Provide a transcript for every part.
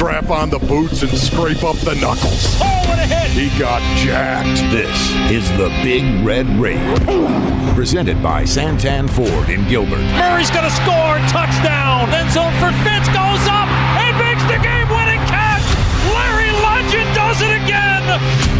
strap on the boots and scrape up the knuckles. Oh, what a hit! He got jacked. This is the Big Red Rage, presented by Santan Ford in Gilbert. Murray's going to score. Touchdown. End zone for Fitz goes up and makes the game-winning catch. Larry Legend does it again.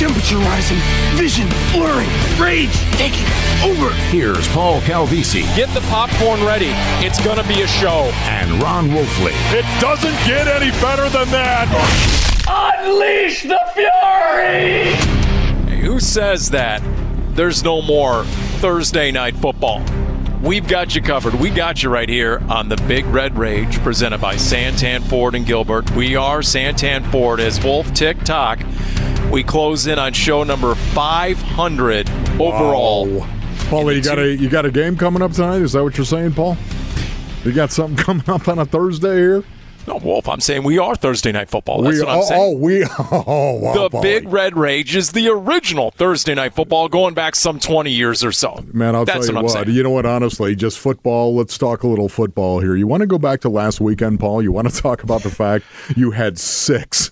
Temperature rising, vision blurring, rage taking over. Here's Paul Calvisi Get the popcorn ready. It's going to be a show. and Ron Wolfley. It doesn't get any better than that. Unleash the fury! Hey, who says that there's no more Thursday night football? We've got you covered. We got you right here on the Big Red Rage presented by Santan Ford and Gilbert. We are Santan Ford as Wolf TikTok. We close in on show number 500 overall. Wow. Paulie, you got a you got a game coming up tonight? Is that what you're saying, Paul? You got something coming up on a Thursday here? No, Wolf, I'm saying we are Thursday night football. That's we, what I'm oh, saying. oh, we oh wow, the Paulie. Big Red Rage is the original Thursday night football going back some 20 years or so. Man, I'll That's tell you what, what. You know what? Honestly, just football. Let's talk a little football here. You want to go back to last weekend, Paul? You want to talk about the fact you had six,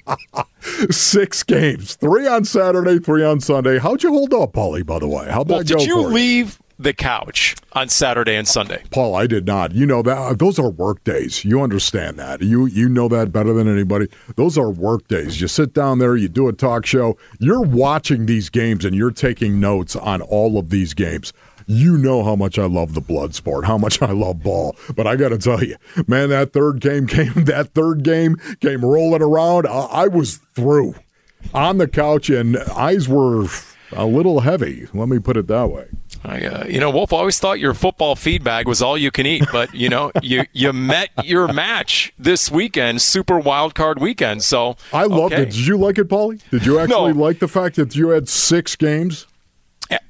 six games, three on Saturday, three on Sunday. How'd you hold up, Paulie? By the way, how'd Well, that go did you leave the couch on Saturday and Sunday? Paul, I did not. You know that uh, those are work days. You understand that. You you know that better than anybody. Those are work days. You sit down there, you do a talk show. You're watching these games and you're taking notes on all of these games. You know how much I love the blood sport, how much I love ball. But I got to tell you, man, that third game came. That third game came rolling around. I, I was through on the couch, and eyes were a little heavy. Let me put it that way. I, uh, you know, Wolf I always thought your football feed bag was all you can eat, but you know, you you met your match this weekend, Super Wild Card Weekend. So I loved okay. it. Did you like it, Paulie? Did you actually No. like the fact that you had six games?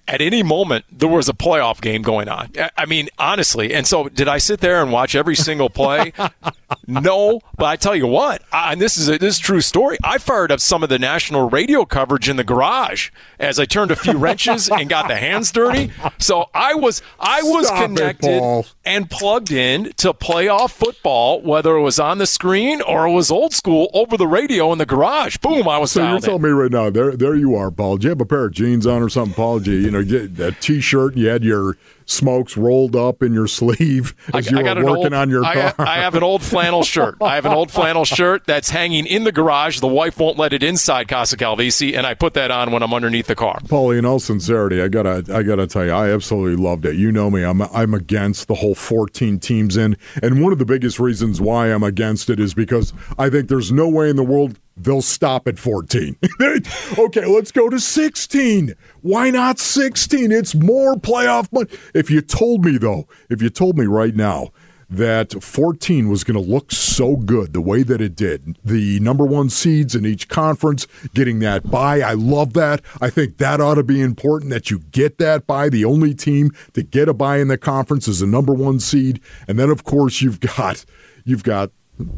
At any moment, there was a playoff game going on. I- mean, honestly. And so, did I sit there and watch every single play? no, but I tell you what, I, and this is a, this is a true story. I fired up some of the national radio coverage in the garage as I turned a few wrenches and got the hands dirty. So I was I was Stop connected Paul. and plugged in to playoff football, whether it was on the screen or it was old school over the radio in the garage. Boom! I was So you're in. telling me right now, there, there you are, Paul. Do you have a pair of jeans on or something, Paul? G, you, you know, get a t-shirt you had your smokes rolled up in your sleeve as you I were working old, on your I, car. I have an old flannel shirt. I have an old flannel shirt that's hanging in the garage. The wife won't let it inside Casa Calvisi, and I put that on when I'm underneath the car. Paulie, in all sincerity, I gotta, I gotta tell you, I absolutely loved it. You know me, I'm, I'm against the whole 14 teams in, and one of the biggest reasons why I'm against it is because I think there's no way in the world they'll stop at 14. okay, let's go to 16. Why not 16? It's more playoff money. If you told me though, if you told me right now that 14 was going to look so good the way that it did. The number one seeds in each conference getting that bye. I love that. I think that ought to be important that you get that bye. The only team to get a bye in the conference is the number one seed. And then, of course, you've got you've got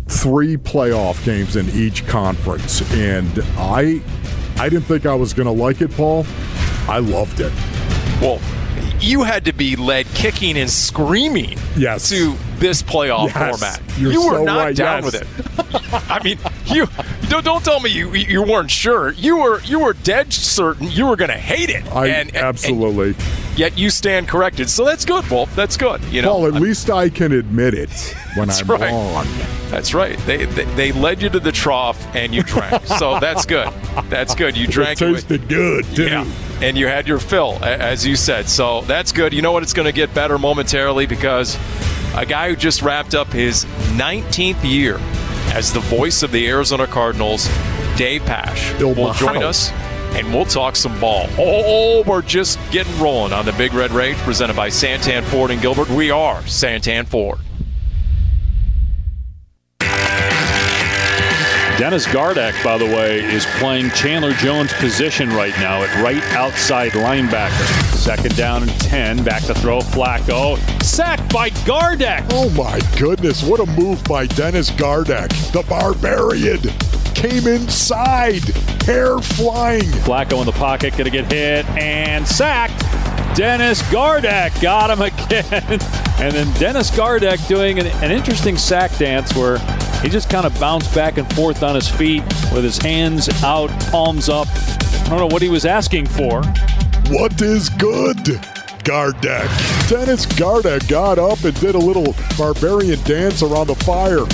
three playoff games in each conference. And I I didn't think I was going to like it, Paul. I loved it. Well, you had to be led kicking and screaming Yes. to this playoff Yes. format. You're you were so not right, down yes. with it. I mean, you don't, don't tell me you you weren't sure. You were you were dead certain you were going to hate it. I and, and- absolutely. and yet you stand corrected. So that's good, Wolf. That's good. You know, Paul, at least I can admit it when I'm right. wrong. That's right. They, they they led you to the trough and you drank. so that's good. That's good. You It drank it. tasted good, too. Yeah. And you had your fill, as you said. So that's good. You know what? It's going to get better momentarily because a guy who just wrapped up his 19th year as the voice of the Arizona Cardinals, Dave Pasch, Il will join us and we'll talk some ball. Oh, we're just getting rolling on the Big Red Rage presented by Santan Ford and Gilbert. We are Santan Ford. Dennis Gardeck, by the way, is playing Chandler Jones' position right now at right outside linebacker. Second down and 10. Back to throw Flacco. Sacked by Gardeck. Oh, my goodness. What a move by Dennis Gardeck, the barbarian. Came inside, hair flying. Flacco in the pocket, going to get hit and sacked. Dennis Gardeck got him again. and then Dennis Gardeck doing an, an interesting sack dance where he just kind of bounced back and forth on his feet with his hands out, palms up. I don't know what he was asking for. What is good? Gardeck. Dennis Gardeck got up and did a little barbarian dance around the fire.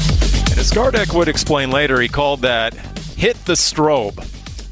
As Gardeck would explain later, he called that hit the strobe.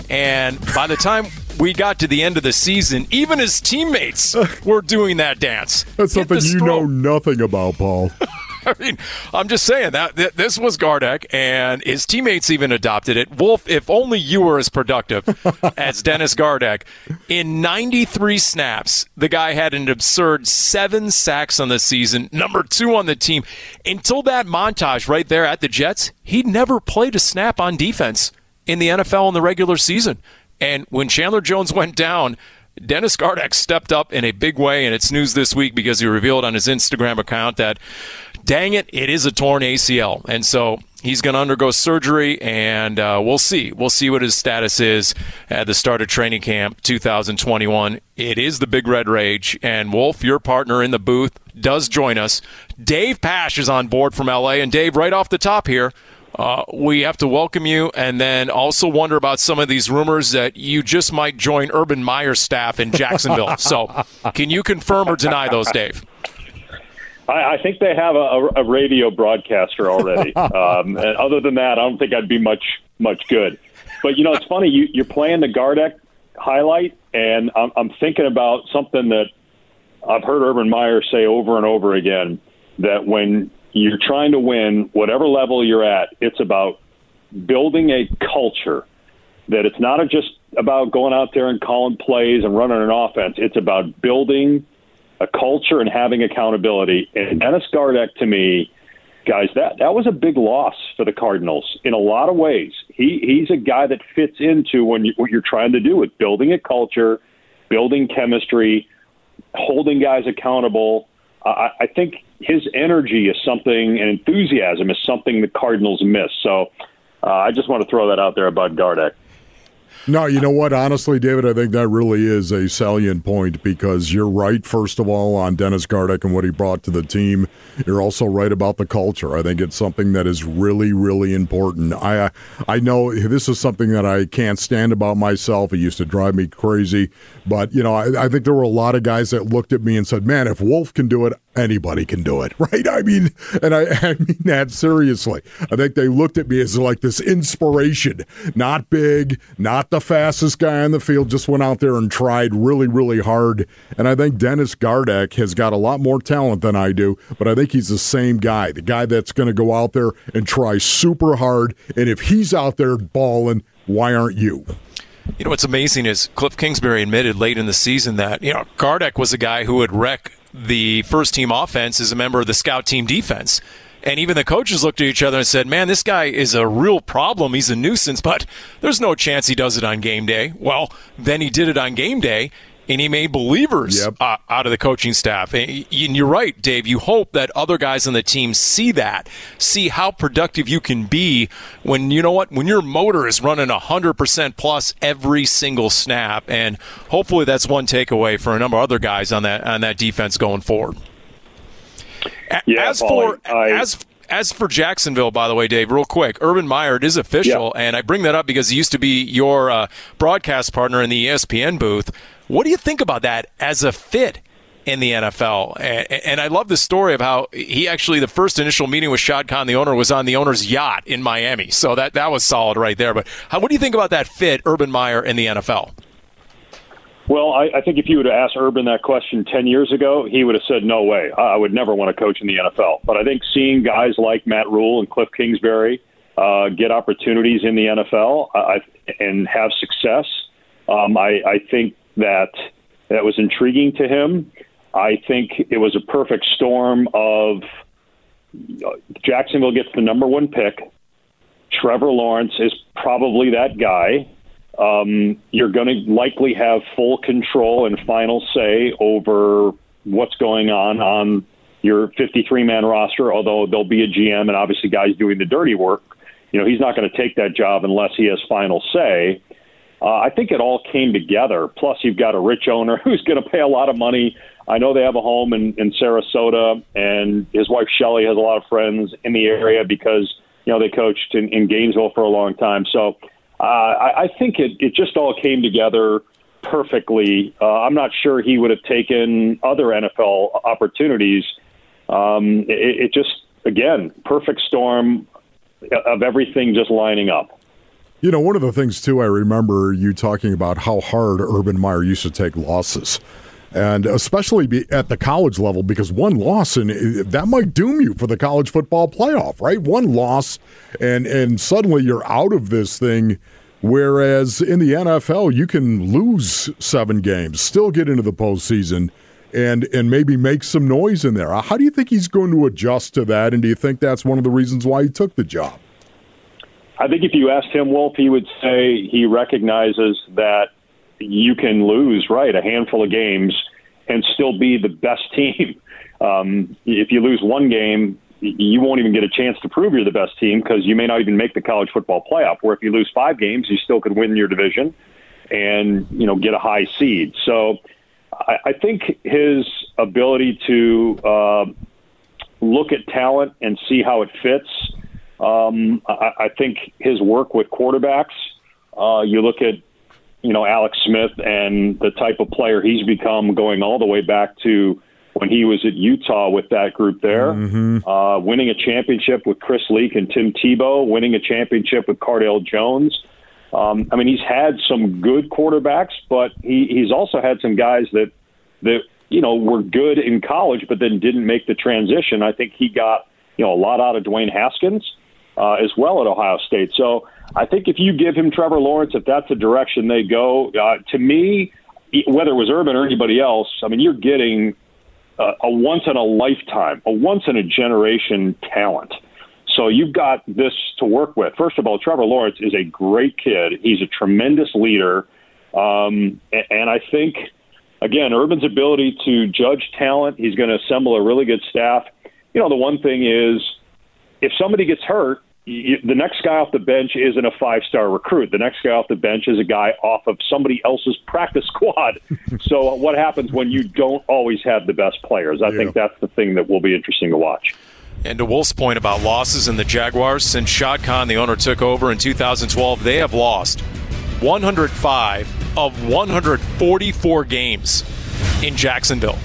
And by the time we got to the end of the season, even his teammates were doing that dance. That's something you know nothing about, Paul. I mean, I'm just saying that, that this was Gardeck, and his teammates even adopted it. Wolf, if only you were as productive as Dennis Gardeck. In 93 snaps, the guy had an absurd seven sacks on the season, number two on the team. Until that montage right there at the Jets, he'd never played a snap on defense in the NFL in the regular season. And when Chandler Jones went down, Dennis Gardeck stepped up in a big way, and it's news this week because he revealed on his Instagram account that dang it, it is a torn ACL. And so he's going to undergo surgery, and uh, we'll see. We'll see what his status is at the start of training camp 2021. It is the Big Red Rage, and Wolf, your partner in the booth, does join us. Dave Pasch is on board from LA, and Dave, right off the top here. Uh, we have to welcome you and then also wonder about some of these rumors that you just might join Urban Meyer's staff in Jacksonville. so, can you confirm or deny those, Dave? I, I think they have a, a radio broadcaster already. um, and other than that, I don't think I'd be much much good. But you know, it's funny. You, you're playing the Gardeck highlight, and I'm, I'm thinking about something that I've heard Urban Meyer say over and over again. That when you're trying to win, whatever level you're at, it's about building a culture. That it's not just about going out there and calling plays and running an offense. It's about building a culture and having accountability. And Dennis Gardeck, to me, guys, that that was a big loss for the Cardinals in a lot of ways. He he's a guy that fits into when you, what you're trying to do with building a culture, building chemistry, holding guys accountable. I, I think his energy is something, and enthusiasm is something the Cardinals miss. So uh, I just want to throw that out there about Gardeck. No, you know what? Honestly, David, I think that really is a salient point because you're right, first of all, on Dennis Gardeck and what he brought to the team. You're also right about the culture. I think it's something that is really, really important. I I know this is something that I can't stand about myself. It used to drive me crazy. But, you know, I, I think there were a lot of guys that looked at me and said, man, if Wolf can do it, anybody can do it, right? I mean, and I, I, mean that seriously. I think they looked at me as like this inspiration, not big, not the fastest guy on the field, just went out there and tried really, really hard. And I think Dennis Gardeck has got a lot more talent than I do, but I think he's the same guy, the guy that's going to go out there and try super hard. And if he's out there balling, why aren't you? You know what's amazing is Cliff Kingsbury admitted late in the season that you know Gardeck was a guy who would wreck the first team offense as a member of the scout team defense. And even the coaches looked at each other and said, Man, this guy is a real problem. He's a nuisance, but there's no chance he does it on game day. Well, then he did it on game day, and he made believers yep. uh, out of the coaching staff. And you're right, Dave. You hope that other guys on the team see that, see how productive you can be when you know what when your motor is running 100% plus every single snap. And hopefully, that's one takeaway for a number of other guys on that on that defense going forward. Yeah, as for I, as as for Jacksonville, by the way, Dave, real quick, Urban Meyer, it is official, yeah. and I bring that up because he used to be your uh, broadcast partner in the ESPN booth. What do you think about that as a fit in the NFL? And, and, I love the story of how he actually, the first initial meeting with Shad Khan, the owner, was on the owner's yacht in Miami. So that, that was solid right there. But how, what do you think about that fit, Urban Meyer, in the NFL? Well, I, I think if you would have asked Urban that question 10 years ago, he would have said, no way. I would never want to coach in the NFL. But I think seeing guys like Matt Rhule and Cliff Kingsbury uh, get opportunities in the NFL I, and have success, um, I, I think that that was intriguing to him. I think it was a perfect storm of Jacksonville gets the number one pick. Trevor Lawrence is probably that guy. Um, you're going to likely have full control and final say over what's going on on your 53 man roster, although there'll be a GM and obviously guys doing the dirty work. You know, he's not going to take that job unless he has final say. Uh, I think it all came together. Plus, you've got a rich owner who's going to pay a lot of money. I know they have a home in, in Sarasota, and his wife Shelly has a lot of friends in the area because you know they coached in, in Gainesville for a long time. So uh, I, I think it, it just all came together perfectly. Uh, I'm not sure he would have taken other NFL opportunities. Um, it, it just again perfect storm of everything just lining up. You know, one of the things too, I remember you talking about how hard Urban Meyer used to take losses and especially at the college level because one loss and that might doom you for the college football playoff right? One loss and and suddenly you're out of this thing. Whereas in the NFL you can lose seven games still get into the postseason and and maybe make some noise in there. Uh, how do you think he's going to adjust to that? And do you think that's one of the reasons why he took the job? I think if you asked him, Wolf, he would say he recognizes that you can lose, right, a handful of games and still be the best team. Um, if you lose one game, you won't even get a chance to prove you're the best team because you may not even make the college football playoff. Where if you lose five games, you still could win your division and you know get a high seed. So I, I think his ability to uh, look at talent and see how it fits. Um, I, I think his work with quarterbacks. Uh, you look at you know Alex Smith and the type of player he's become, going all the way back to when he was at Utah with that group there, mm-hmm. uh, winning a championship with Chris Leak and Tim Tebow, winning a championship with Cardale Jones. Um, I mean, he's had some good quarterbacks, but he, he's also had some guys that that you know were good in college, but then didn't make the transition. I think he got you know a lot out of Dwayne Haskins uh, as well at Ohio State. So I think if you give him Trevor Lawrence, if that's the direction they go, uh, to me, whether it was Urban or anybody else, I mean, you're getting a, a once in a lifetime, a once in a generation talent. So you've got this to work with. First of all, Trevor Lawrence is a great kid. He's a tremendous leader. Um, and I think, again, Urban's ability to judge talent, he's going to assemble a really good staff. You know, the one thing is if somebody gets hurt, you, the next guy off the bench isn't a five star recruit. The next guy off the bench is a guy off of somebody else's practice squad. so, what happens when you don't always have the best players? I yeah. think that's the thing that will be interesting to watch. And to Wolf's point about losses in the Jaguars, since Shad Khan, the owner, took over in 2012, they have lost 105 of 144 games in Jacksonville.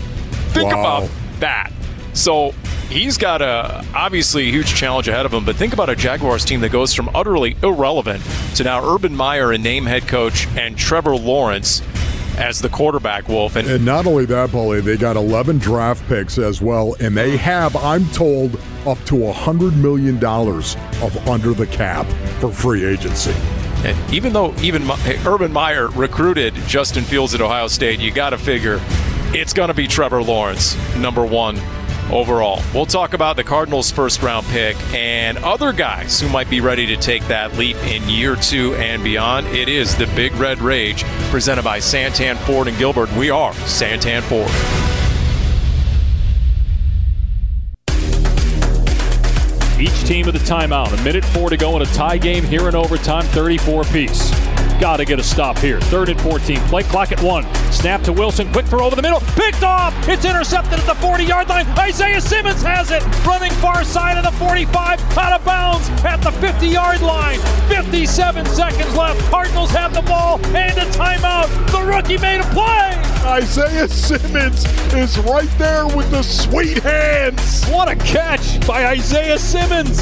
Think wow. about that. So he's got a obviously a huge challenge ahead of him. But think about a Jaguars team that goes from utterly irrelevant to now Urban Meyer, a name head coach, and Trevor Lawrence as the quarterback, Wolf. And, and not only that, Bully, they got 11 draft picks as well, and they have, I'm told, up to $100 million of under the cap for free agency. And even though even Urban Meyer recruited Justin Fields at Ohio State, you got to figure it's going to be Trevor Lawrence, number one overall. We'll talk about the Cardinals' first round pick and other guys who might be ready to take that leap in year two and beyond. It is the Big Red Rage presented by Santan Ford and Gilbert. We are Santan Ford. Each team at the timeout. A minute four to go in a tie game here in overtime, 34 apiece. Got to get a stop here. Third and 14. Play clock at one. Snap to Wilson. Quick throw over the middle. Picked off. It's intercepted at the 40 yard line. Isaiah Simmons has it. Running far side of the 45. Out of bounds at the 50 yard line. 57 seconds left. Cardinals have the ball and a timeout. The rookie made a play. Isaiah Simmons is right there with the sweet hands. What a catch by Isaiah Simmons.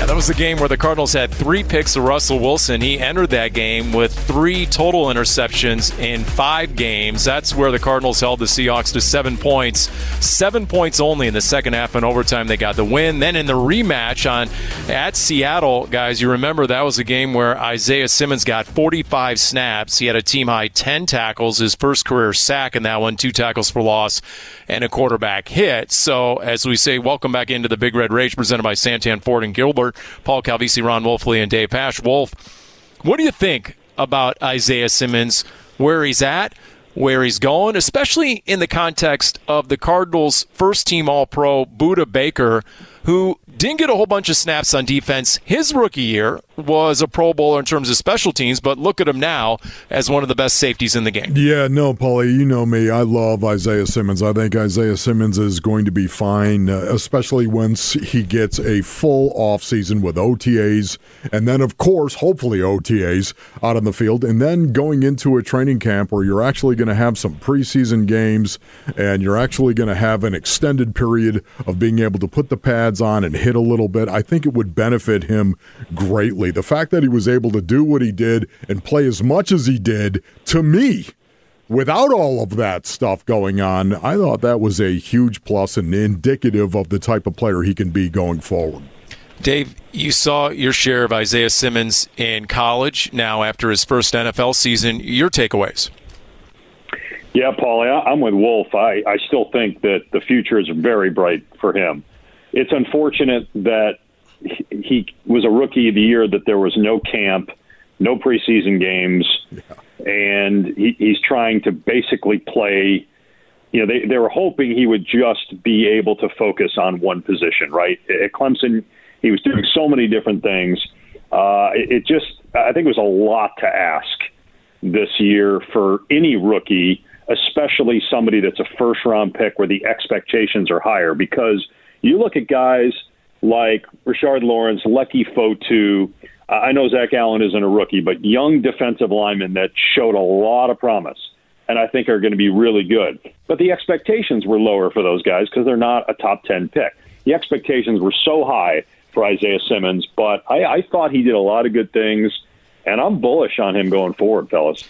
Yeah, that was the game where the Cardinals had three picks of Russell Wilson. He entered that game with three total interceptions in five games. That's where the Cardinals held the Seahawks to seven points. Seven points only in the second half and overtime. They got the win. Then in the rematch on at Seattle, guys, you remember that was a game where Isaiah Simmons got 45 snaps. He had a team high 10 tackles, his first career sack in that one, two tackles for loss, and a quarterback hit. So as we say, welcome back into the Big Red Rage presented by Santan Ford and Gilbert. Paul Calvisi, Ron Wolfley, and Dave Pasch. Wolf, what do you think about Isaiah Simmons, where he's at, where he's going, especially in the context of the Cardinals' first team All Pro, Budda Baker, who didn't get a whole bunch of snaps on defense. His rookie year was a Pro Bowler in terms of special teams, but look at him now as one of the best safeties in the game. Yeah, no, Paulie, you know me. I love Isaiah Simmons. I think Isaiah Simmons is going to be fine, uh, especially once he gets a full offseason with OTAs, and then, of course, hopefully OTAs out on the field, and then going into a training camp where you're actually going to have some preseason games and you're actually going to have an extended period of being able to put the pads on and hit hit a little bit, I think it would benefit him greatly. The fact that he was able to do what he did and play as much as he did, to me, without all of that stuff going on, I thought that was a huge plus and indicative of the type of player he can be going forward. Dave, you saw your share of Isaiah Simmons in college. Now, after his first NFL season, your takeaways? Yeah, Paulie, I'm with Wolf. I, I still think that the future is very bright for him it's unfortunate that he was a rookie of the year that there was no camp, no preseason games, yeah. and he, he's trying to basically play. You know, they they were hoping he would just be able to focus on one position. Right at Clemson, he was doing so many different things. Uh, it, it just, I think, it was a lot to ask this year for any rookie, especially somebody that's a first round pick where the expectations are higher because you look at guys like Rashard Lawrence, Leki Fotu. Uh, I know Zach Allen isn't a rookie, but young defensive linemen that showed a lot of promise and I think are going to be really good. But the expectations were lower for those guys because they're not a top 10 pick. The expectations were so high for Isaiah Simmons, but I, I thought he did a lot of good things, and I'm bullish on him going forward, fellas.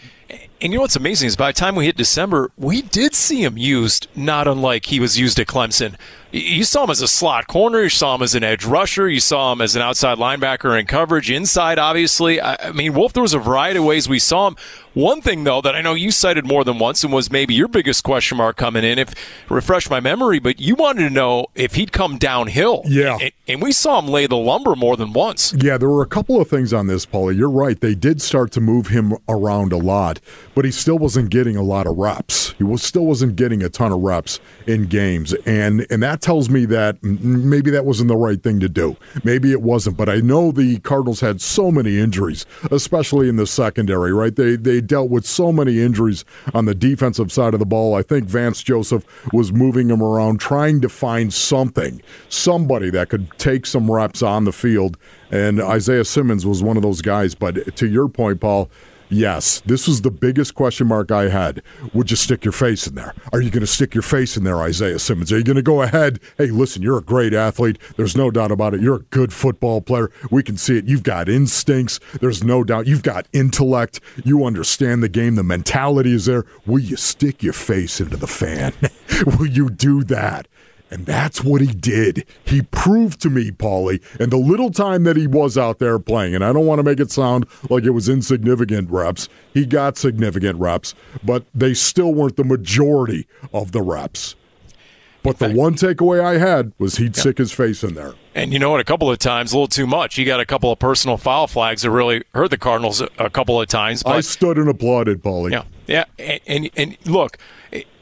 And you know what's amazing is by the time we hit December, we did see him used not unlike he was used at Clemson. You saw him as a slot corner. You saw him as an edge rusher. You saw him as an outside linebacker in coverage, inside, obviously. I mean, Wolf, there was a variety of ways we saw him. One thing, though, that I know you cited more than once and was maybe your biggest question mark coming in, if refresh my memory, but you wanted to know if he'd come downhill. Yeah. And, and we saw him lay the lumber more than once. Yeah, there were a couple of things on this, Paulie. You're right. They did start to move him around a lot, but he still wasn't getting a lot of reps. He was still wasn't getting a ton of reps in games. And and that tells me that maybe that wasn't the right thing to do. Maybe it wasn't, but I know the Cardinals had so many injuries, especially in the secondary, right? They they dealt with so many injuries on the defensive side of the ball. I think Vance Joseph was moving him around, trying to find something, somebody that could take some reps on the field. And Isaiah Simmons was one of those guys. But to your point, Paul, Yes, this was the biggest question mark I had. Would you stick your face in there? Are you going to stick your face in there, Isaiah Simmons? Are you going to go ahead? Hey, listen, you're a great athlete. There's no doubt about it. You're a good football player. We can see it. You've got instincts. There's no doubt. You've got intellect. You understand the game. The mentality is there. Will you stick your face into the fan? Will you do that? And that's what he did. He proved to me, Paulie, and the little time that he was out there playing, and I don't want to make it sound like it was insignificant reps. He got significant reps, but they still weren't the majority of the reps. But the one takeaway I had was he'd yeah. stick his face in there. And you know what? A couple of times, a little too much. He got a couple of personal foul flags that really hurt the Cardinals a, couple of times. I stood and applauded, Paulie. Yeah, yeah. And, and, and look,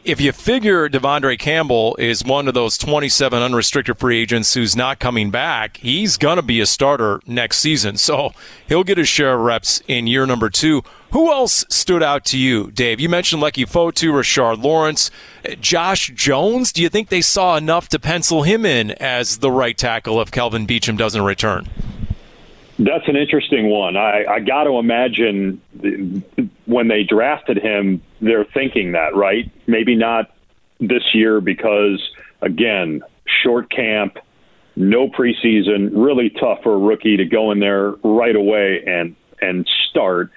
if you figure De'Vondre Campbell is one of those 27 unrestricted free agents who's not coming back, he's going to be a starter next season. So he'll get his share of reps in year number two. Who else stood out to you, Dave? You mentioned Leki Fotu, Rashard Lawrence, uh, Josh Jones. Do you think they saw enough to pencil him in as the right tackle if Kelvin Beachum doesn't return? That's an interesting one. I, I got to imagine the, when they drafted him, they're thinking that, right? Maybe not this year because, again, short camp, no preseason, really tough for a rookie to go in there right away and and start.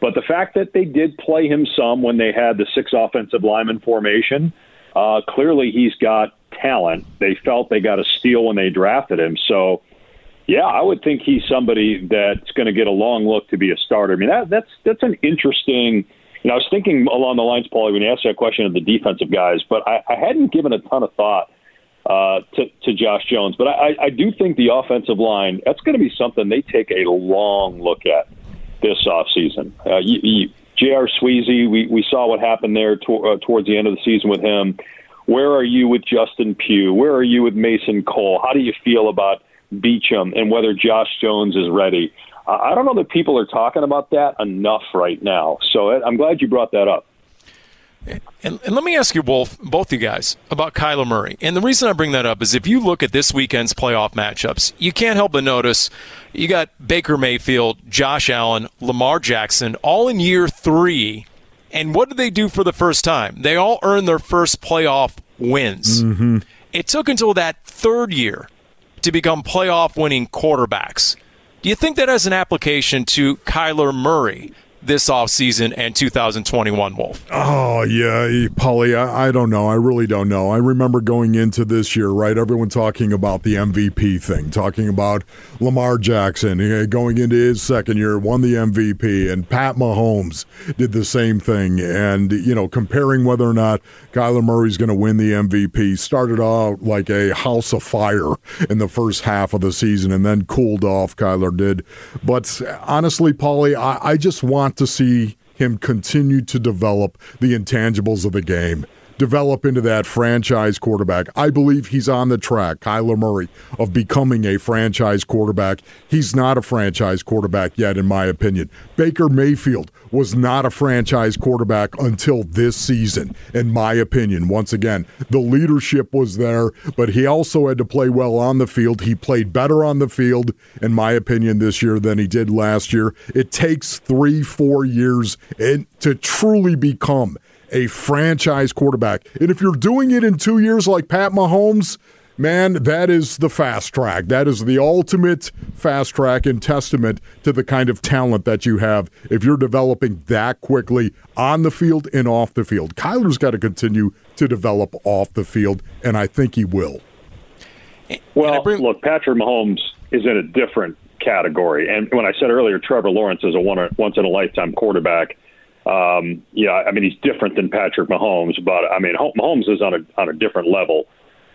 But the fact that they did play him some when they had the six offensive lineman formation, uh, clearly he's got talent. They felt they got a steal when they drafted him. So yeah, I would think he's somebody that's going to get a long look to be a starter. I mean, that, that's that's an interesting. You know, I was thinking along the lines, Paulie, when you asked that question of the defensive guys, but I, I hadn't given a ton of thought uh, to, to Josh Jones. But I, I do think the offensive line, that's going to be something they take a long look at this offseason. Uh, you, you, J.R. Sweezy, we, we saw what happened there to, uh, towards the end of the season with him. Where are you with Justin Pugh? Where are you with Mason Cole? How do you feel about Beachum and whether Josh Jones is ready? Uh, I don't know that people are talking about that enough right now. So I'm glad you brought that up. And, and, let me ask you both, both you guys, about Kyler Murray. And the reason I bring that up is if you look at this weekend's playoff matchups, you can't help but notice you got Baker Mayfield, Josh Allen, Lamar Jackson, all in year three. And what did they do for the first time? They all earned their first playoff wins. Mm-hmm. It took until that third year to become playoff winning quarterbacks. Do you think that has an application to Kyler Murray? This offseason and 2021, Wolf? Oh, yeah, Paulie, I, I, don't know. I really don't know. I remember going into this year, right? Everyone talking about the MVP thing, talking about Lamar Jackson eh, going into his second year, won the MVP, and Pat Mahomes did the same thing. And, you know, comparing whether or not Kyler Murray's going to win the MVP started out like a house of fire in the first half of the season and then cooled off, Kyler did. But honestly, Paulie, I, I just want want to see him continue to develop the intangibles of the game develop into that franchise quarterback. I believe he's on the track, Kyler Murray, of becoming a franchise quarterback. He's not a franchise quarterback yet, in my opinion. Baker Mayfield was not a franchise quarterback until this season, in my opinion. Once again, the leadership was there, but he also had to play well on the field. He played better on the field, in my opinion, this year than he did last year. It takes three, four years to truly become a franchise quarterback. And if you're doing it in two years like Pat Mahomes, man, that is the fast track. That is the ultimate fast track and testament to the kind of talent that you have if you're developing that quickly on the field and off the field. Kyler's got to continue to develop off the field, and I think he will. Well, bring- look, Patrick Mahomes is in a different category. And when I said earlier, Trevor Lawrence is a once in a lifetime quarterback. Um, yeah, I mean he's different than Patrick Mahomes, but I mean Mahomes is on a on a different level.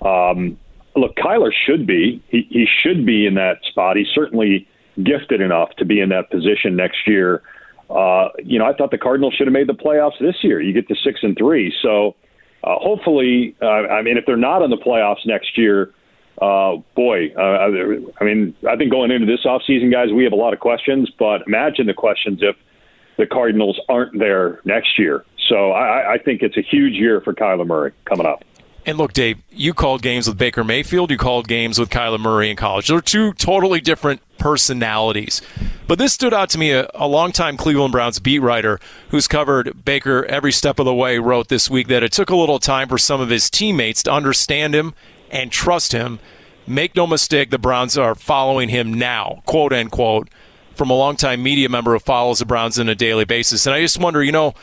Um, look, Kyler should be he, he should be in that spot. He's certainly gifted enough to be in that position next year. Uh, you know, I thought the Cardinals should have made the playoffs this year. You get to six and three, so uh, hopefully, uh, I mean, if they're not in the playoffs next year, uh, boy, uh, I mean, I think going into this offseason, guys, we have a lot of questions. But imagine the questions if the Cardinals aren't there next year. So I, I think it's a huge year for Kyler Murray coming up. And look, Dave, you called games with Baker Mayfield. You called games with Kyler Murray in college. They're two totally different personalities. But this stood out to me. A, a longtime Cleveland Browns beat writer who's covered Baker every step of the way wrote this week that it took a little time for some of his teammates to understand him and trust him. Make no mistake, the Browns are following him now, quote unquote from a longtime media member who follows the Browns on a daily basis. And I just wonder, you know,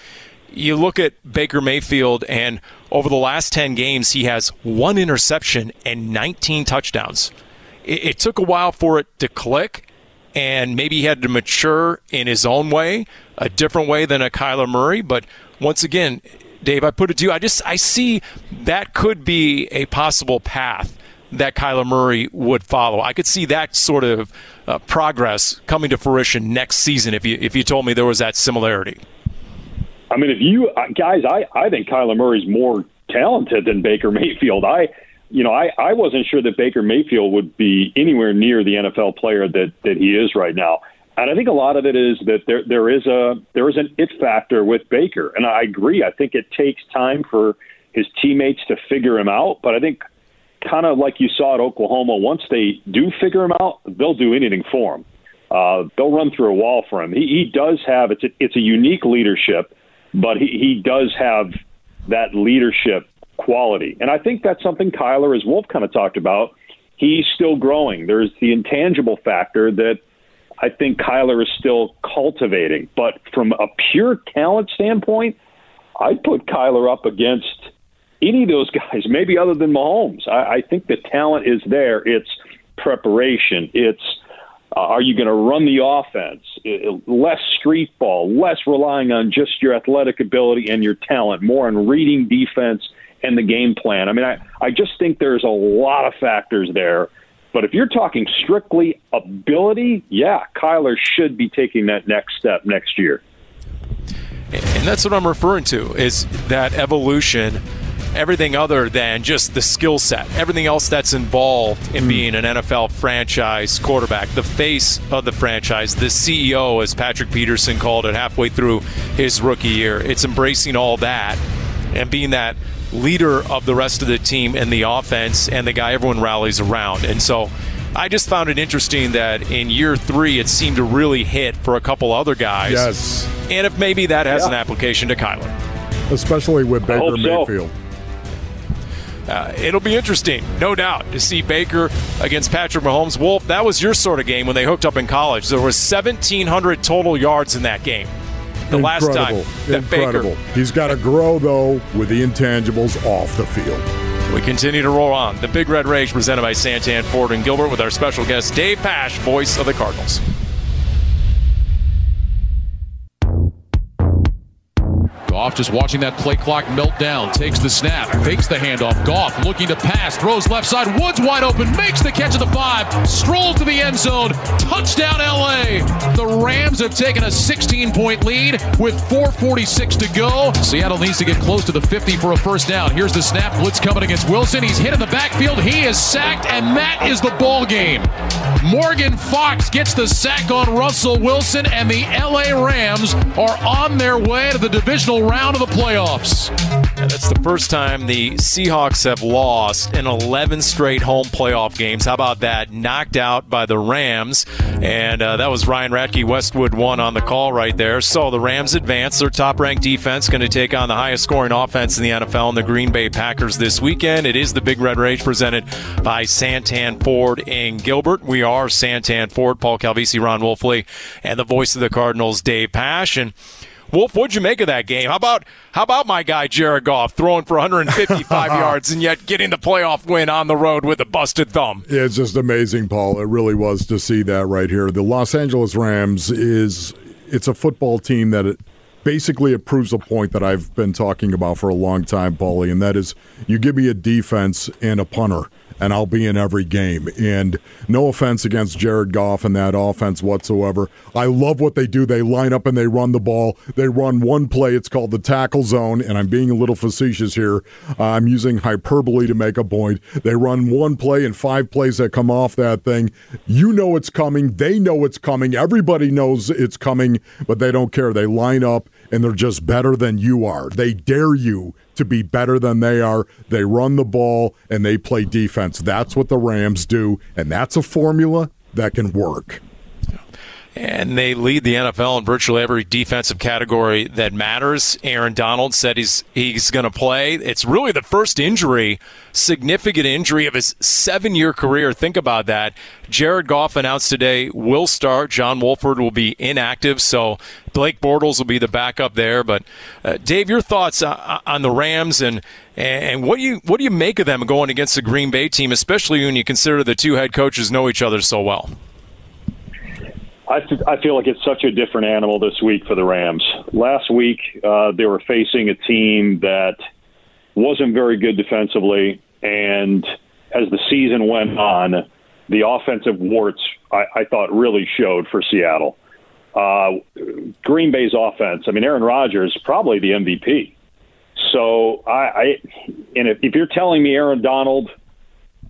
you look at Baker Mayfield, and over the last 10 games, he has one interception and 19 touchdowns. It, it took a while for it to click, and maybe he had to mature in his own way, a different way than a Kyler Murray. But once again, Dave, I put it to you, I just I see that could be a possible path that Kyler Murray would follow. I could see that sort of uh, progress coming to fruition next season if you if you told me there was that similarity. I mean, if you uh, guys, I I think Kyler Murray's more talented than Baker Mayfield. I you know, I, I wasn't sure that Baker Mayfield would be anywhere near the NFL player that, that he is right now. And I think a lot of it is that there there is a there is an it factor with Baker. And I agree. I think it takes time for his teammates to figure him out. But I think kind of like you saw at Oklahoma, once they do figure him out, they'll do anything for him. Uh, they'll run through a wall for him. He, he does have it's a, it's a unique leadership, but he, he does have that leadership quality, and I think that's something Kyler, as Wolf kind of talked about, he's still growing. There's the intangible factor that I think Kyler is still cultivating, but from a pure talent standpoint, I'd put Kyler up against any of those guys, maybe other than Mahomes. I, I think the talent is there. It's preparation. It's uh, are you going to run the offense? It, less street ball, less relying on just your athletic ability and your talent, more on reading defense and the game plan. I mean, I, I just think there's a lot of factors there. But if you're talking strictly ability, yeah, Kyler should be taking that next step next year. And that's what I'm referring to is that evolution everything other than just the skill set, everything else that's involved in mm. being an NFL franchise quarterback, the face of the franchise, the CEO, as Patrick Peterson called it halfway through his rookie year. It's embracing all that and being that leader of the rest of the team and the offense and the guy everyone rallies around. And so I just found it interesting that in year three, it seemed to really hit for a couple other guys. Yes. And if maybe that has yeah. an application to Kyler. Especially with Baker Mayfield. So uh, it'll be interesting, no doubt, to see Baker against Patrick Mahomes. Wolf, that was your sort of game when they hooked up in college. There was 1,700 total yards in that game. The Incredible. last time that Incredible. Baker. He's got to grow, though, with the intangibles off the field. We continue to roll on. The Big Red Rage presented by Santan Ford and Gilbert with our special guest, Dave Pasch, voice of the Cardinals. Goff just watching that play clock melt down. Takes the snap, fakes the handoff. Goff looking to pass, throws left side. Woods wide open, makes the catch at the five, strolls to the end zone. Touchdown, LA. The Rams have taken a 16 point lead with 4.46 to go. Seattle needs to get close to the 50 for a first down. Here's the snap. Blitz coming against Wilson. He's hit in the backfield. He is sacked, and that is the ball game. Morgan Fox gets the sack on Russell Wilson, and the LA Rams are on their way to the divisional round of the playoffs. And that's the first time the Seahawks have lost in 11 straight home playoff games. How about that? Knocked out by the Rams. And uh, that was Ryan Radtke, Westwood one on the call right there. So the Rams advance. Their top ranked defense going to take on the highest scoring offense in the NFL and the Green Bay Packers this weekend. It is the Big Red Rage presented by Santan Ford in Gilbert. We are Santan Ford, Paul Calvisi, Ron Wolfley, and the voice of the Cardinals, Dave Pasch. And Wolf, what'd you make of that game? How about how about my guy Jared Goff throwing for 155 yards and yet getting the playoff win on the road with a busted thumb? Yeah, it's just amazing, Paul. It really was to see that right here. The Los Angeles Rams is it's a football team that it basically it proves a point that I've been talking about for a long time, Paulie, and that is you give me a defense and a punter and I'll be in every game. And no offense against Jared Goff and that offense whatsoever. I love what they do. They line up and they run the ball. They run one play. It's called the tackle zone. And I'm being a little facetious here. Uh, I'm using hyperbole to make a point. They run one play and five plays that come off that thing. You know it's coming. They know it's coming. Everybody knows it's coming, but they don't care. They line up and they're just better than you are. They dare you to be better than they are. They run the ball and they play defense. That's what the Rams do, and that's a formula that can work and they lead the NFL in virtually every defensive category that matters. Aaron Donald said he's he's going to play. It's really the first injury, significant injury of his seven-year career. Think about that. Jared Goff announced today will start. John Wolford will be inactive, so Blake Bortles will be the backup there. But uh, Dave, your thoughts uh, on the Rams and and what do you what do you make of them going against the Green Bay team, especially when you consider the two head coaches know each other so well? I, I feel like it's such a different animal this week for the Rams. Last week, uh, they were facing a team that wasn't very good defensively, and as the season went on, the offensive warts I, I thought really showed for Seattle. Uh, Green Bay's offense. I mean, Aaron Rodgers probably the MVP. So I, I and if, if you're telling me Aaron Donald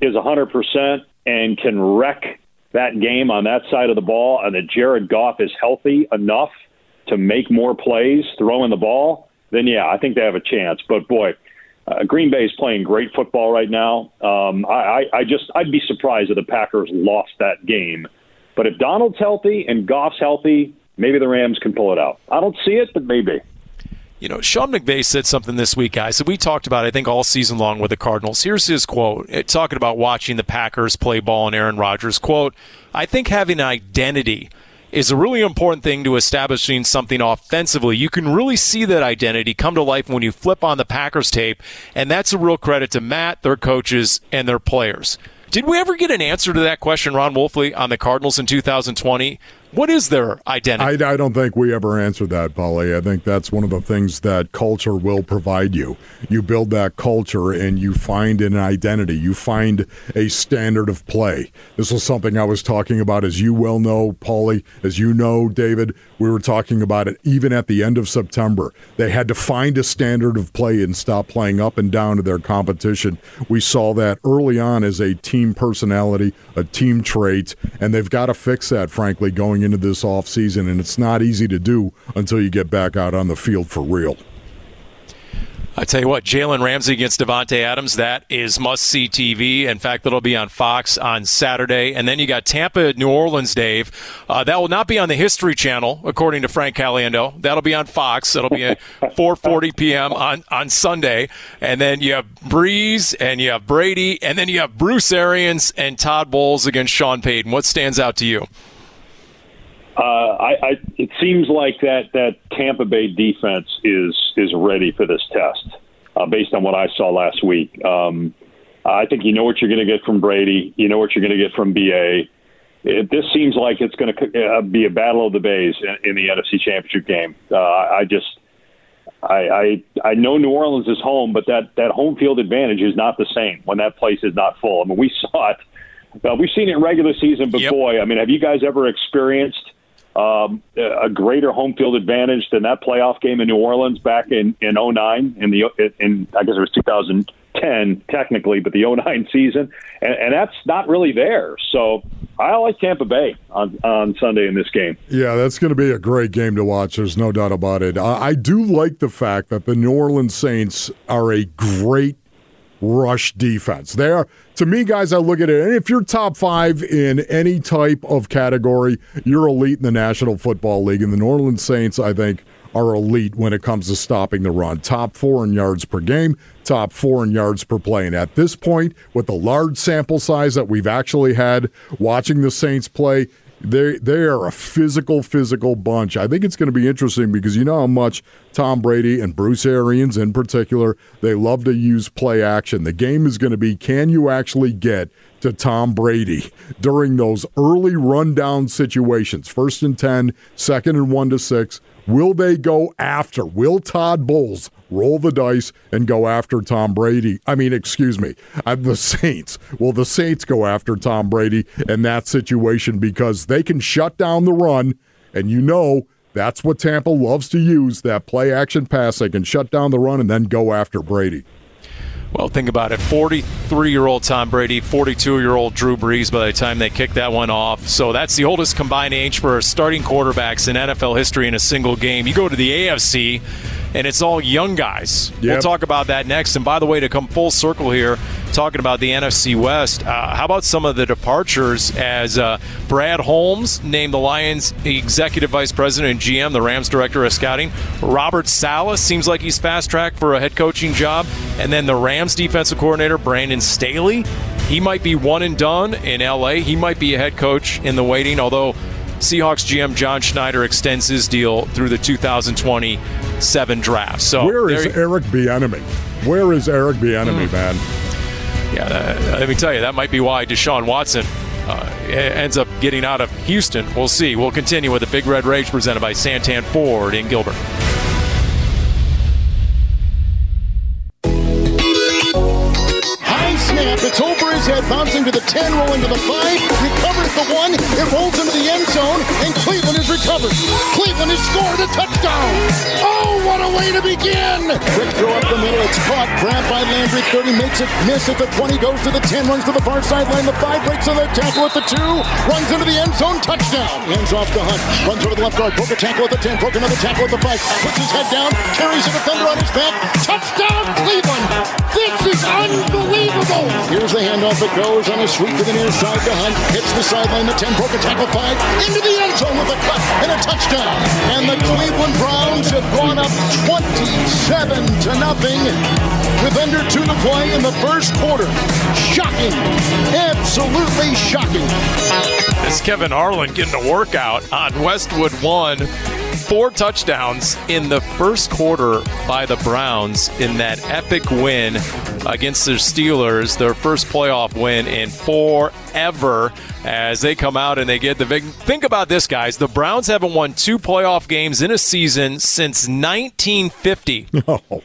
is 100 percent and can wreck that game on that side of the ball and that Jared Goff is healthy enough to make more plays throwing the ball, then yeah, I think they have a chance. But boy, uh, Green Bay is playing great football right now. Um, I, I, I just I'd be surprised if the Packers lost that game. But if Donald's healthy and Goff's healthy, maybe the Rams can pull it out. I don't see it, but maybe. You know, Sean McVay said something this week, guys, that we talked about, I think, all season long with the Cardinals. Here's his quote eh, talking about watching the Packers play ball and Aaron Rodgers. Quote, I think having an identity is a really important thing to establishing something offensively. You can really see that identity come to life when you flip on the Packers tape, and that's a real credit to Matt, their coaches, and their players. Did we ever get an answer to that question, Ron Wolfley, on the Cardinals in 2020? What is their identity? I, I don't think we ever answered that, Paulie. I think that's one of the things that culture will provide you. You build that culture and you find an identity. You find a standard of play. This was something I was talking about, as you well know, Paulie, as you know, David. We were talking about it even at the end of September. They had to find a standard of play and stop playing up and down to their competition. We saw that early on as a team personality, a team trait, and they've got to fix that, frankly, going into this offseason. And it's not easy to do until you get back out on the field for real. I tell you what, Jalen Ramsey against Davante Adams, that is must see TV. In fact, that'll be on Fox on Saturday. And then you got Tampa New Orleans, Dave. Uh, that will not be on the History Channel, according to Frank Caliendo. That'll be on Fox. That'll be at 4:40 p.m. on on Sunday. And then you have Brees and you have Brady, and then you have Bruce Arians and Todd Bowles against Sean Payton. What stands out to you? Uh, I, I, it seems like that that Tampa Bay defense is is ready for this test, uh, based on what I saw last week. Um, I think you know what you're going to get from Brady. You know what you're going to get from BA. It, this seems like it's going to uh, be a battle of the bays in, in the NFC Championship game. Uh, I just, I, I, I know New Orleans is home, but that that home field advantage is not the same when that place is not full. I mean, we saw it. Uh, we've seen it in regular season, but yep. boy, I mean, have you guys ever experienced um, a greater home field advantage than that playoff game in New Orleans back in in 09 in the in I guess it was 2010 technically, but the 09 season, and, and that's not really there. So I like Tampa Bay on on Sunday in this game. Yeah, that's going to be a great game to watch. There's no doubt about it. I, I do like the fact that the New Orleans Saints are a great rush defense. There, to me, guys, I look at it, and if you're top five in any type of category, you're elite in the National Football League. And the New Orleans Saints, I think, are elite when it comes to stopping the run. Top four in yards per game, top four in yards per play. And at this point, with the large sample size that we've actually had watching the Saints play, they they are a physical, physical bunch. I think it's going to be interesting because you know how much Tom Brady and Bruce Arians in particular they love to use play action. The game is going to be can you actually get to Tom Brady during those early rundown situations, first and 10, second and one to six. Will they go after? Will Todd Bowles roll the dice and go after Tom Brady. I mean, excuse me, uh, the Saints. Will the Saints go after Tom Brady in that situation because they can shut down the run, and you know that's what Tampa loves to use that play action pass. They can shut down the run and then go after Brady. Well, think about it 43 year old Tom Brady, 42 year old Drew Brees by the time they kick that one off. So that's the oldest combined age for starting quarterbacks in NFL history in a single game. You go to the AFC, and it's all young guys. Yep. We'll talk about that next. And by the way, to come full circle here, talking about the NFC West, uh, how about some of the departures as uh, Brad Holmes named the Lions executive vice president and GM, the Rams director of scouting. Robert Saleh seems like he's fast tracked for a head coaching job. And then the Rams defensive coordinator, Brandon Staley. He might be one and done in LA. He might be a head coach in the waiting, although Seahawks GM John Schneider extends his deal through the 2027 draft. So where is Eric Bieniemy? Where is Eric Bieniemy, mm. man? Yeah, let me tell you, that might be why Deshaun Watson uh, ends up getting out of Houston. We'll see. We'll continue with the Big Red Rage presented by Santan Ford in Gilbert. Bouncing to the 10, rolling to the 5 recovers the one. It rolls into the end zone, and Cleveland is recovered. Cleveland has scored a touchdown. Oh, what a way to begin! Quick throw up the middle. It's caught. Grabbed by Landry. 30 makes it miss at the 20. Goes to the 10. Runs to the far sideline. The 5 breaks on the tackle at the 2. Runs into the end zone. Touchdown. Hands off the hunt. Runs over the left guard. Broke a tackle at the 10. Broke another tackle at the 5. Puts his head down. Carries a defender on his back. Touchdown, Cleveland. This is unbelievable. Here's the handoff. It goes on a sweep to the near side to Hunt. Hits the sideline, the 10, broke a tackle, 5, into the end zone with a cut and a touchdown. And the Cleveland Browns have gone up 27 to nothing with under two to play in the first quarter. Shocking. Absolutely shocking. It's Kevin Harlan getting a workout on Westwood 1 Four touchdowns in the first quarter by the Browns in that epic win against the Steelers, their first playoff win in forever as they come out and they get the big. Think about this, guys. The Browns haven't won two playoff games in a season since 1950. Oh.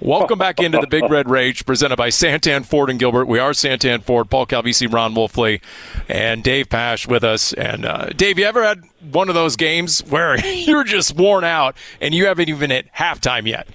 Welcome back into the Big Red Rage, presented by Santan Ford and Gilbert. We are Santan Ford, Paul Calvisi, Ron Wolfley, and Dave Pasch with us. And uh, Dave, you ever had one of those games where you're just worn out and you haven't even hit halftime yet?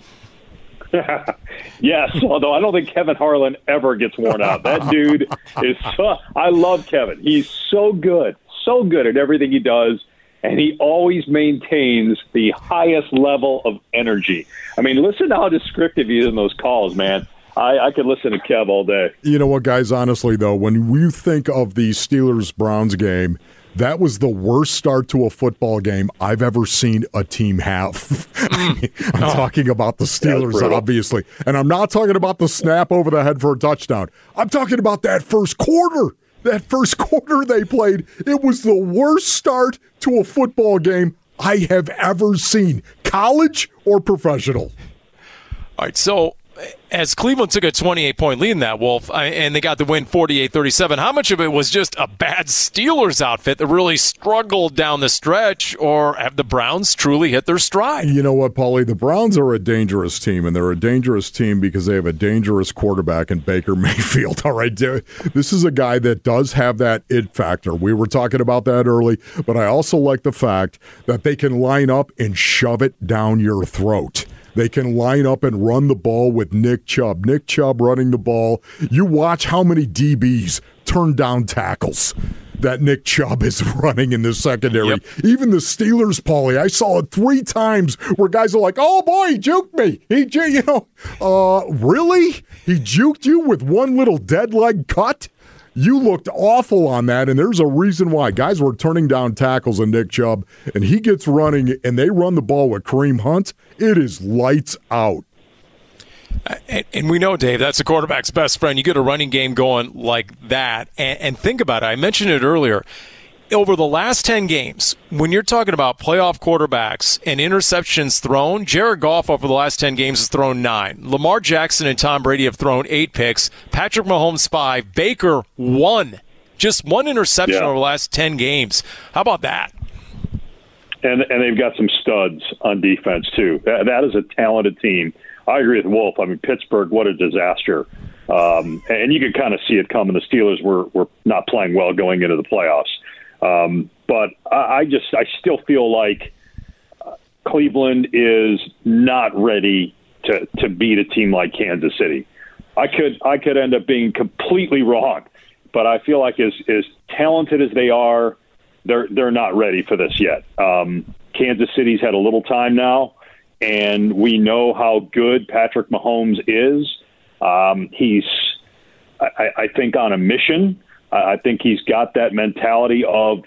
yes, although I don't think Kevin Harlan ever gets worn out. That dude is so. I love Kevin. He's so good, so good at everything he does and he always maintains the highest level of energy. I mean, listen to how descriptive he is in those calls, man. I, I could listen to Kev all day. You know what, guys? Honestly, though, when you think of the Steelers Browns game, that was the worst start to a football game I've ever seen a team have. I'm oh. talking about the Steelers, obviously. And I'm not talking about the snap over the head for a touchdown. I'm talking about that first quarter that first quarter they played, it was the worst start to a football game I have ever seen, college or professional. All right, so as Cleveland took a 28 point lead in that, Wolf, and they got the win 48 37, how much of it was just a bad Steelers outfit that really struggled down the stretch, or have the Browns truly hit their stride? You know what, Paulie? The Browns are a dangerous team, and they're a dangerous team because they have a dangerous quarterback in Baker Mayfield. All right, this is a guy that does have that it factor. We were talking about that early, but I also like the fact that they can line up and shove it down your throat. They can line up and run the ball with Nick Chubb. Nick Chubb running the ball. You watch how many DBs turn down tackles that Nick Chubb is running in the secondary. Yep. Even the Steelers, Paulie, I saw it three times where guys are like, "Oh boy, he juked me." He, you know, uh, really? He juked you with one little dead leg cut? You looked awful on that, and there's a reason why. Guys were turning down tackles on Nick Chubb, and he gets running, and they run the ball with Kareem Hunt. It is lights out. Uh, and, and, we know, Dave, that's a quarterback's best friend. You get a running game going like that. And, and think about it. I mentioned it earlier over the last 10 games, when you're talking about playoff quarterbacks and interceptions thrown, Jared Goff over the last 10 games has thrown nine. Lamar Jackson and Tom Brady have thrown eight picks. Patrick Mahomes, five. Baker, one. Just one interception yeah. over the last 10 games. How about that? And, and they've got some studs on defense, too. that, that is a talented team. I agree with Wolf. I mean, Pittsburgh, what a disaster. Um, and you could kind of see it coming. The Steelers were, were not playing well going into the playoffs. Um, but I, I just I still feel like uh, Cleveland is not ready to to beat a team like Kansas City. I could I could end up being completely wrong, but I feel like as as talented as they are, they're they're not ready for this yet. Um, Kansas City's had a little time now, and we know how good Patrick Mahomes is. Um, he's I, I think on a mission. I think he's got that mentality of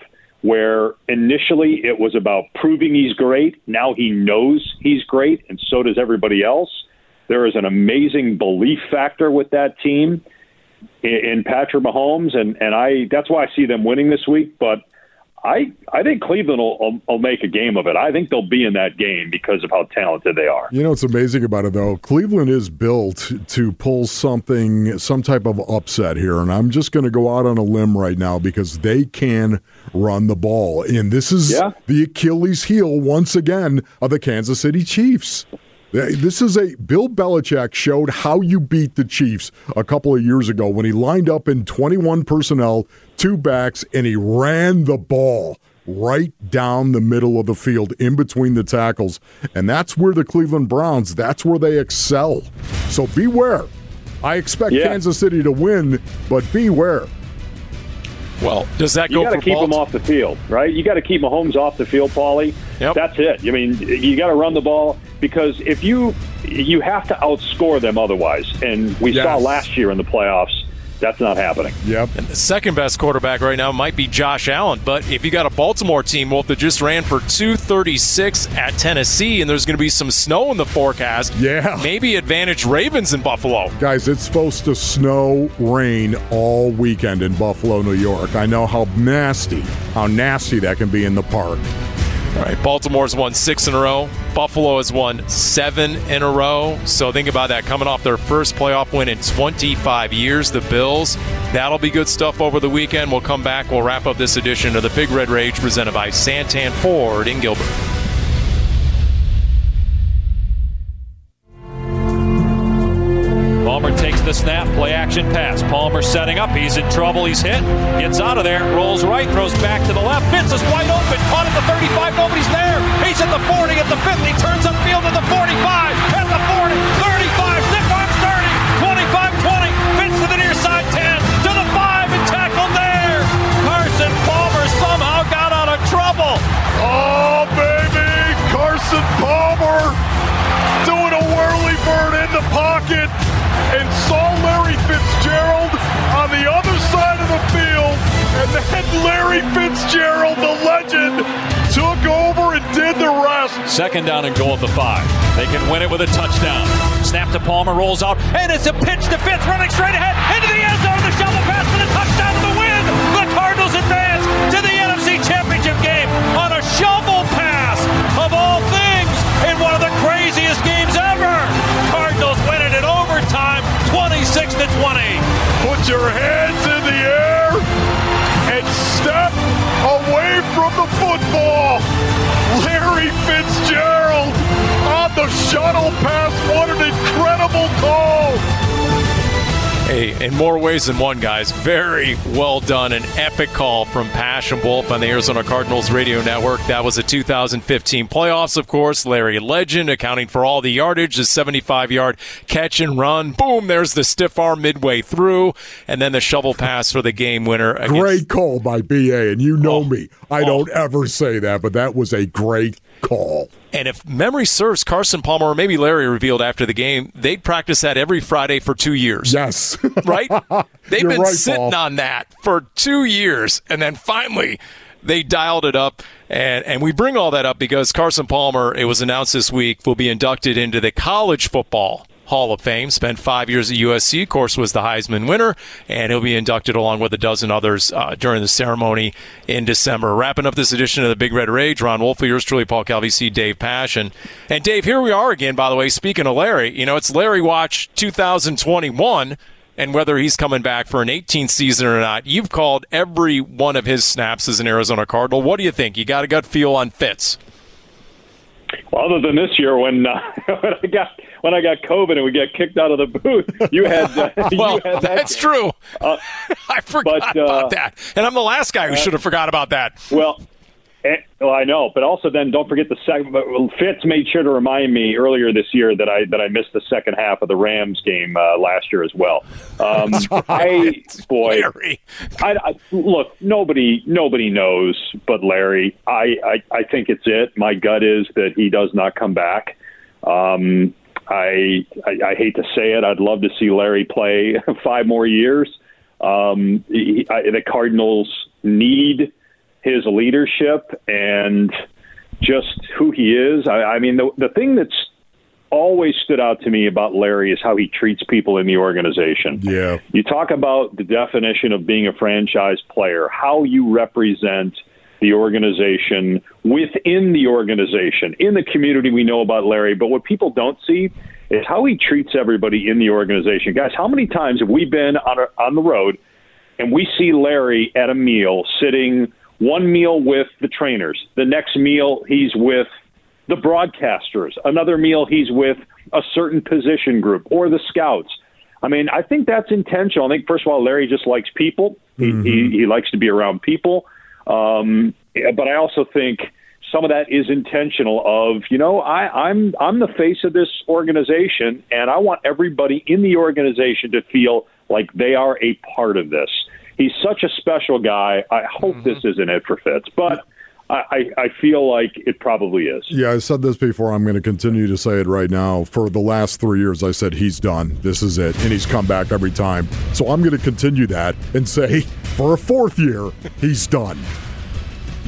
where initially it was about proving he's great. Now he knows he's great, and so does everybody else. There is an amazing belief factor with that team in Patrick Mahomes, and and I that's why I see them winning this week. But I I think Cleveland will, will, make a game of it. I think they'll be in that game because of how talented they are. You know what's amazing about it though? Cleveland is built to pull something, some type of upset here, and I'm just going to go out on a limb right now because they can run the ball, and this is yeah. the Achilles heel once again of the Kansas City Chiefs. This is a Bill Belichick showed how you beat the Chiefs a couple of years ago when he lined up in 21 personnel, two backs, and he ran the ball right down the middle of the field in between the tackles. And that's where the Cleveland Browns, that's where they excel. So beware. I expect yeah. Kansas City to win, but beware. Well, does that go? You got to keep them off the field, right? You got to keep Mahomes off the field, Paulie. Yep. That's it. I mean, you got to run the ball because if you you have to outscore them otherwise, and we yes. saw last year in the playoffs that's not happening. Yep. And the second best quarterback right now might be Josh Allen. But if you got a Baltimore team, Wolf, that just ran for 236 at Tennessee, and there's going to be some snow in the forecast, yeah, maybe advantage Ravens in Buffalo. Guys, it's supposed to snow, rain all weekend in Buffalo, New York. I know how nasty, how nasty that can be in the park. All right, Baltimore's won six in a row. Buffalo has won seven in a row. So think about that. Coming off their first playoff win in 25 years, the Bills. That'll be good stuff over the weekend. We'll come back. We'll wrap up this edition of the Big Red Rage presented by Santan Ford in Gilbert. Palmer takes the snap, play action pass. Palmer setting up. He's in trouble. He's hit. Gets out of there. Rolls right. Throws back to the left. Fitz is wide open. Caught at the 35. Nobody's there. He's at the 40. At the 50. Turns upfield at the 45. At the 40. 35. Stiff arm 30. 25 20. Fitz to the near side 10. To the 5 and tackled there. Carson Palmer somehow got out of trouble. Oh, baby! Carson Palmer and saw Larry Fitzgerald on the other side of the field. And then Larry Fitzgerald, the legend, took over and did the rest. Second down and goal at the five. They can win it with a touchdown. Snap to Palmer, rolls out, and it's a pitch to Fitz, running straight ahead into the end zone. The shovel pass for the touchdown overtime, 26 to 20. Put your hands in the air and step away from the football. Larry Fitzgerald on the shuttle pass. What an incredible call! Hey, in more ways than one, guys. Very well done. An epic call from Passion Wolf on the Arizona Cardinals radio network. That was the 2015 playoffs, of course. Larry Legend accounting for all the yardage, the 75 yard catch and run. Boom, there's the stiff arm midway through, and then the shovel pass for the game winner. Against- Great call by BA, and you know Oh. me. I Oh. don't ever say that, but that was a great call. And if memory serves, Carson Palmer or maybe Larry revealed after the game, they'd practice that every Friday for two years. Yes. right? They've You're been right, sitting Paul. on that for two years, and then finally they dialed it up. And and we bring all that up because Carson Palmer, it was announced this week, will be inducted into the College Football Hall of Fame. Spent five years at USC. Of course, was the Heisman winner, and he'll be inducted along with a dozen others uh, during the ceremony in December. Wrapping up this edition of the Big Red Rage, Ron Wolf, yours truly, Paul Calvisi, Dave Passion, and Dave. Here we are again. By the way, speaking of Larry, you know it's Larry Watch 2021 and whether he's coming back for an 18th season or not. You've called every one of his snaps as an Arizona Cardinal. What do you think? You got a gut feel on Fitz? Well, other than this year when uh, when I got when I got COVID and we got kicked out of the booth, you had uh, Well, you had that that's game. true. Uh, I forgot but, uh, about that, and I'm the last guy who should have forgot about that. Well, eh, well, I know, but also then don't forget the second. But Fitz made sure to remind me earlier this year that I that I missed the second half of the Rams game uh, last year as well. Um, I boy, Larry. I, I, look, nobody nobody knows but Larry. I, I I think it's it. My gut is that he does not come back. Um, I, I I hate to say it. I'd love to see Larry play five more years. Um, he, I, the Cardinals need his leadership and just who he is. I, I mean, the the thing that's always stood out to me about Larry is how he treats people in the organization. Yeah. You talk about the definition of being a franchise player, how you represent the organization within the organization, in the community we know about Larry. But what people don't see is how he treats everybody in the organization. Guys, how many times have we been on, a, on the road and we see Larry at a meal sitting one meal with the trainers, the next meal he's with the broadcasters, another meal he's with a certain position group or the scouts. I mean, I think that's intentional. I think first of all, Larry just likes people. He he, he likes to be around people. Um, but I also think some of that is intentional. Of you know, I, I'm I'm the face of this organization, and I want everybody in the organization to feel like they are a part of this. He's such a special guy. I hope this mm-hmm. isn't it for Fitz, but. I, I I feel like it probably is. Yeah, I said this before. I'm going to continue to say it right now. For the last three years, I said he's done. This is it. And he's come back every time. So I'm going to continue that and say for a fourth year, he's done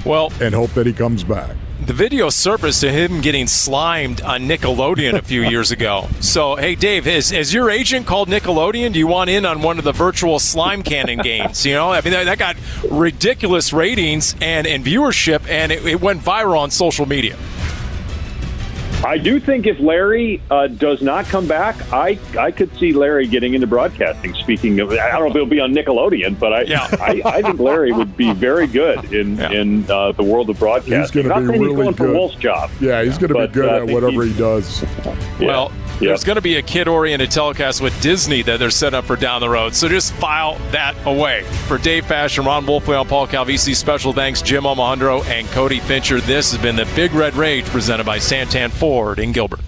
Well, and hope that he comes back. The video surfaced to him getting slimed on Nickelodeon a few years ago. So, hey, Dave, has, has your agent called Nickelodeon? Do you want in on one of the virtual slime cannon games? You know, I mean, that, that got ridiculous ratings and, and viewership, and it, it went viral on social media. I do think if Larry uh, does not come back, I I could see Larry getting into broadcasting. Speaking of, I don't know if it'll be on Nickelodeon, but I Yeah. I, I think Larry would be very good in Yeah. in uh, the world of broadcasting. He's gonna not be really he's going for. Wolf's job. Yeah, he's going to be good uh, at whatever he does. Yeah. Well, Yeah. there's going to be a kid oriented telecast with Disney that they're set up for down the road. So just file that away. For Dave Fashion, Ron Wolfley, Paul Calvisi, special thanks, Jim Omohundro and Cody Fincher. This has been the Big Red Rage presented by Santan Ford in Gilbert.